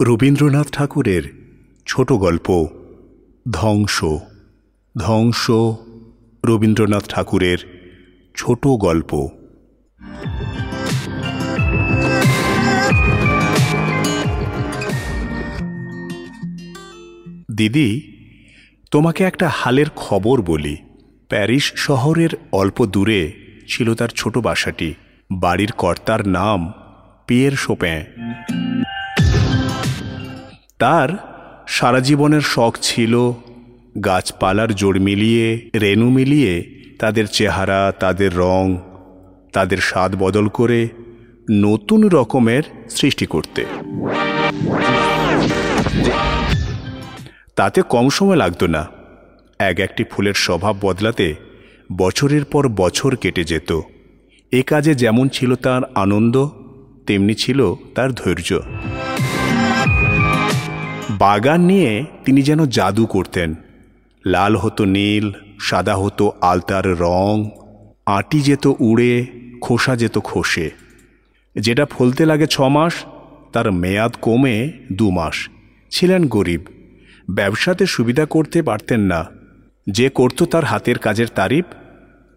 রবীন্দ্রনাথ ঠাকুরের ছোট গল্প, ধ্বংস। ধ্বংস রবীন্দ্রনাথ ঠাকুরের ছোট গল্প। দিদি, তোমাকে একটা হালের খবর বলি। প্যারিস শহরের অল্প দূরে ছিল তার ছোট বাসাটি। বাড়ির কর্তার নাম পিয়ের শোপ্যাঁ তার সারা জীবনের শখ ছিল গাছপালার জোড় মিলিয়ে, রেণু মিলিয়ে তাদের চেহারা, তাদের রং, তাদের স্বাদ বদল করে নতুন রকমের সৃষ্টি করতে। তাতে কম সময় লাগতো না। এক একটি ফুলের স্বভাব বদলাতে বছরের পর বছর কেটে যেত। এ কাজে যেমন ছিল তার আনন্দ, তেমনি ছিল তার ধৈর্য। বাগান নিয়ে তিনি যেন জাদু করতেন। লাল হতো নীল, সাদা হতো আলতার রং, আটি যেত উড়ে, খোসা যেত খসে। যেটা ফলতে লাগে ছ মাস, তার মেয়াদ কমে দু মাস। ছিলেন গরিব। ব্যবসাতে সুবিধা করতে পারতেন না। যে করত তার হাতের কাজের তারিফ,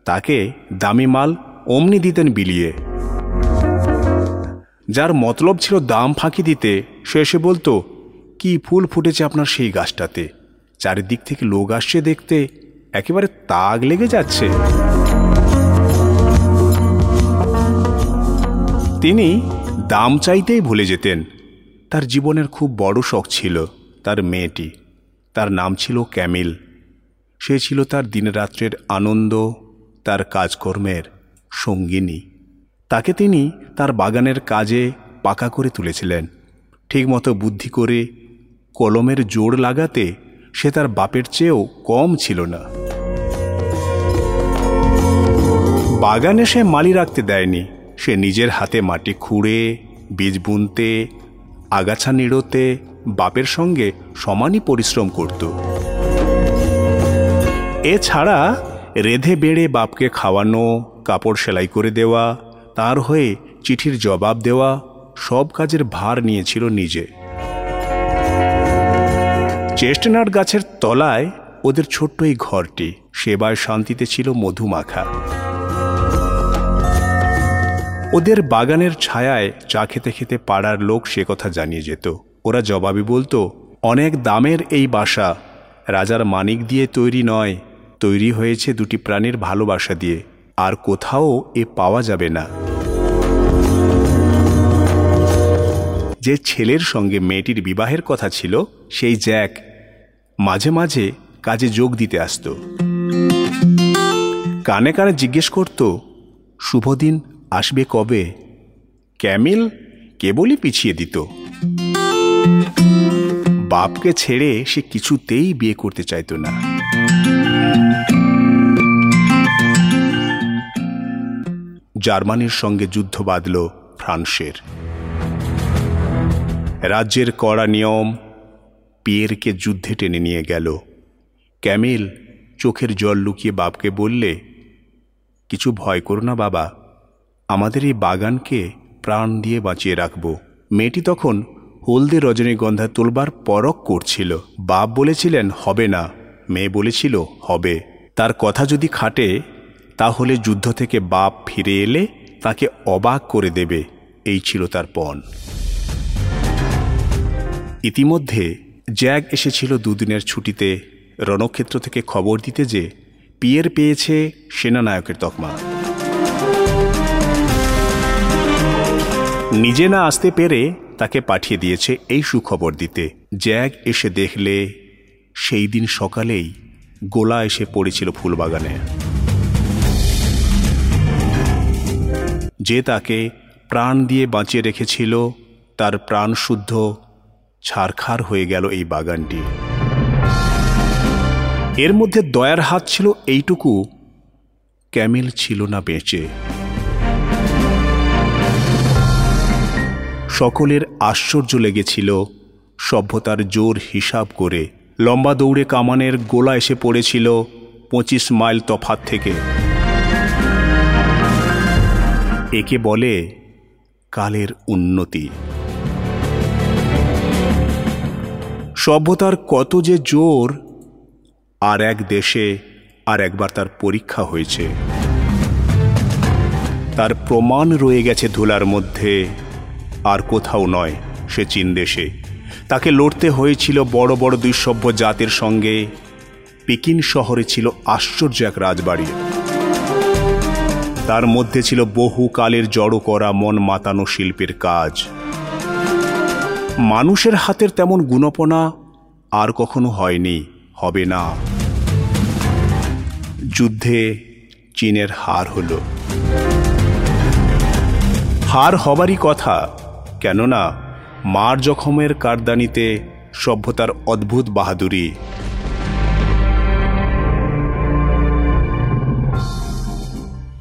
তাকে দামি মাল অমনি দিতেন বিলিয়ে। যার মতলব ছিল দাম ফাঁকি দিতে, সে এসে বলতো কি ফুল ফুটেছে আপনার সেই গাছটাতে? চারিদিক থেকে লোক আসছে দেখতে, একেবারে তাগ লেগে যাচ্ছে। তিনি দাম চাইতেই ভুলে যেতেন। তার জীবনের খুব বড় শখ ছিল তার মেয়েটি। তার নাম ছিল ক্যামিল। সে ছিল তার দিনরাত্রের আনন্দ, তার কাজকর্মের সঙ্গিনী। তাকে তিনি তার বাগানের কাজে পাকা করে তুলেছিলেন। ঠিকমতো বুদ্ধি করে কলমের জোর লাগাতে সে তার বাপের চেয়েও কম ছিল না। বাগানে সে মালি রাখতে দেয়নি। সে নিজের হাতে মাটি খুঁড়ে, বীজ বুনতে, আগাছা নিড়োতে, বাপের সঙ্গে সমানই পরিশ্রম করত। এছাড়া রেধে বেড়ে বাপকে খাওয়ানো, কাপড় সেলাই করে দেওয়া, তার হয়ে চিঠির জবাব দেওয়া, সব কাজের ভার নিয়েছিল নিজে। চেস্টনাট গাছের তলায় ওদের ছোট্ট এই ঘরটি। সেবায় শান্তিতে ছিল মধুমাখা ওদের বাগানের ছায়ায় চা খেতে খেতে পাড়ার লোক সে কথা জানিয়ে যেত। ওরা জবাবি বলতো, অনেক দামের এই বাসা। রাজার মানিক দিয়ে তৈরি নয়। তৈরি হয়েছে দুটি প্রাণীর ভালোবাসা দিয়ে। আর কোথাও এ পাওয়া যাবে না। যে ছেলের সঙ্গে মেয়েটির বিবাহের কথা ছিল, সেই জ্যাক মাঝে মাঝে কাজে যোগ দিতে আসত। কানে কানে জিজ্ঞেস করত শুভদিন আসবে কবে? ক্যামিল কেবলই পিছিয়ে দিত। বাপকে ছেড়ে সে কিছুতেই বিয়ে করতে চাইতো না। জার্মানির সঙ্গে যুদ্ধ বাঁধল ফ্রান্সের। রাজ্যের কড়া নিয়ম পিয়েরকে যুদ্ধে টেনে নিয়ে গেল। ক্যামিল চোখের জল লুকিয়ে বাপকে বললে, কিছু ভয় করো না বাবা, আমাদের এই বাগানকে প্রাণ দিয়ে বাঁচিয়ে রাখব। মেয়েটি তখন হলদে রজনীগন্ধা তোলবার পরক করছিল। বাপ বলেছিলেন, হবে না। মেয়ে বলেছিল, হবে। তার কথা যদি খাটে, তাহলে যুদ্ধ থেকে বাপ ফিরে এলে তাকে অবাক করে দেবে। এই ছিল তার পণ। ইতিমধ্যে জ্যাগ এসেছিল দুদিনের ছুটিতে রণক্ষেত্র থেকে খবর দিতে যে পিয়ের পেয়েছে সেনানায়কের তকমা। নিজে না আসতে পেরে তাকে পাঠিয়ে দিয়েছে এই সুখবর দিতে। জ্যাগ এসে দেখলে সেই দিন সকালেই গোলা এসে পড়েছিল ফুলবাগানে। যে তাকে প্রাণ দিয়ে বাঁচিয়ে রেখেছিল, তার প্রাণ শুদ্ধ ছারখার হয়ে গেল এই বাগানটি। এর মধ্যে দয়ার হাত ছিল এইটুকু, ক্যামেল ছিল না বেঁচে। সকলের আশ্চর্য লেগেছিল সভ্যতার জোর হিসাব করে। লম্বা দৌড়ে কামানের গোলা এসে পড়েছিল পঁচিশ মাইল তফাত থেকে। একে বলে কালের উন্নতি। সভ্যতার কত যে জোর, আর এক দেশে আর একবার তার পরীক্ষা হয়েছে। তার প্রমাণ রয়ে গেছে ধুলার মধ্যে, আর কোথাও নয় সে চীন দেশে। তাকে লড়তে হয়েছিল বড় বড় দুই সভ্য জাতির সঙ্গে। পিকিন শহরে ছিল আশ্চর্য এক রাজবাড়ি। তার মধ্যে ছিল বহু কালের জড়ো করা মন মাতানো শিল্পের কাজ। মানুষের হাতের তেমন গুণপনা আর কখনো হয়নি, হবে না। যুদ্ধে চীনের হার হলো। হার হবারই কথা, কেননা মার জখমের কারদানিতে সভ্যতার অদ্ভুত বাহাদুরি।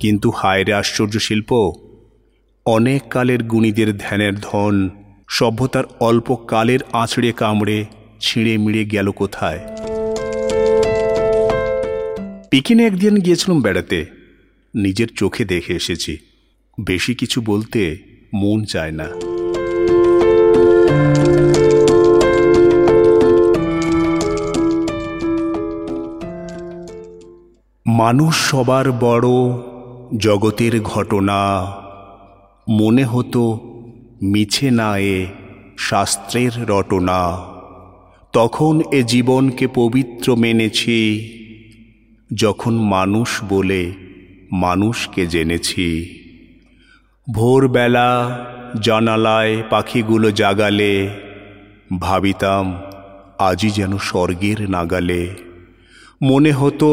কিন্তু হায়রে আশ্চর্য শিল্প, অনেক কালের গুণীদের ধ্যানের ধন সভ্যতার অল্প কালের আঁচড়ে কামড়ে ছিঁড়ে মিড়ে গেল কোথায়? পিকিনে একদিন গিয়েছিলাম বেড়াতে। নিজের চোখে দেখে এসেছি। বেশি কিছু বলতে মন চায় না। মানুষ সবার বড় জগতের ঘটনা। মনে হতো মিছে না এ শাস্ত্রের রটনা। তখন এ জীবনকে পবিত্র মেনেছি, যখন মানুষ বলে মানুষকে জেনেছি। ভোরবেলা জানালায় পাখিগুলো জাগালে, ভাবিতাম আজই যেন স্বর্গের নাগালে। মনে হতো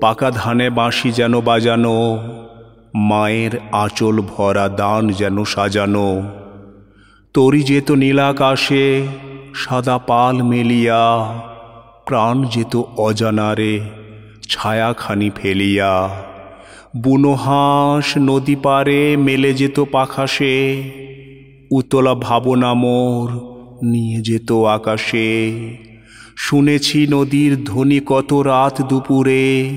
পাকা ধানে বাঁশি যেন বাজানো, মায়ের আঁচল ভরা দান যেন সাজানো। তরি যেত নীলাকাশে, সাদা পাল মেলিয়া, প্রাণ যেত অজানারে, ছায়াখানি ফেলিয়া। বুনো হাঁস নদী পারে মেলে যেত পাখাসে, উতলা ভাবনা মোর নিয়ে যেত আকাশে। শুনেছি নদীর ধ্বনি কত রাত দুপুরে,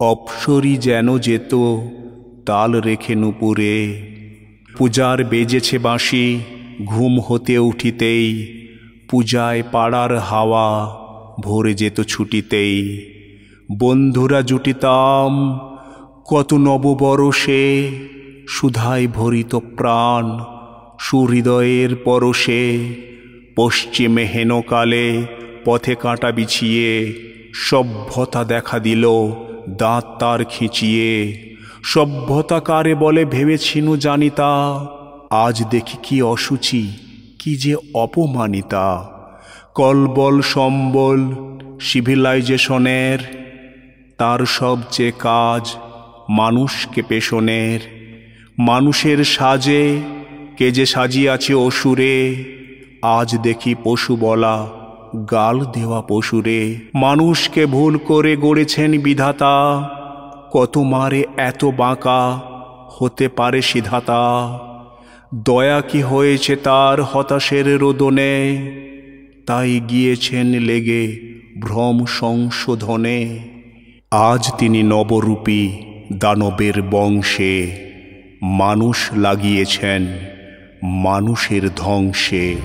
অপসরি যেন যেত তাল রেখে নুপুরে। পূজার বেজেছে বাঁশি ঘুম হতে উঠিতেই, পূজায় পাড়ার হাওয়া ভরে যেত ছুটিতেই। বন্ধুরা জুটিতাম, কত নববরসে সুধায় ভরিত প্রাণ সুহৃদয়ের পরশে। পশ্চিমে হেনকালে পথে কাঁটা বিছিয়ে সভ্যতা দেখা দিল দাঁত তার খিঁচিয়ে। সভ্যতা কারে বলে ভেবেছিনু জানিতা আজ দেখি কি অসুচি, কি যে অপমানিতা। কলবল সম্বল সিভিলাইজেশনের, তার সবচেয়ে কাজ মানুষকে পেশনের। মানুষের সাজে কে যে সাজিয়াছে অসুরে, আজ দেখি পশু বলা, গাল দেওয়া পশুরে। মানুষকে ভুল করে গড়েছেন বিধাতা, কত মারে এত বাঁকা হতে পারে সিধাতা। দয়া কি হয়েছে তার হতাশের রোদনে? তাই গিয়েছেন লেগে ভ্রম সংশোধনে। আজ তিনি নবরূপী দানবের বংশে। মানুষ লাগিয়েছেন মানুষের ধ্বংসে।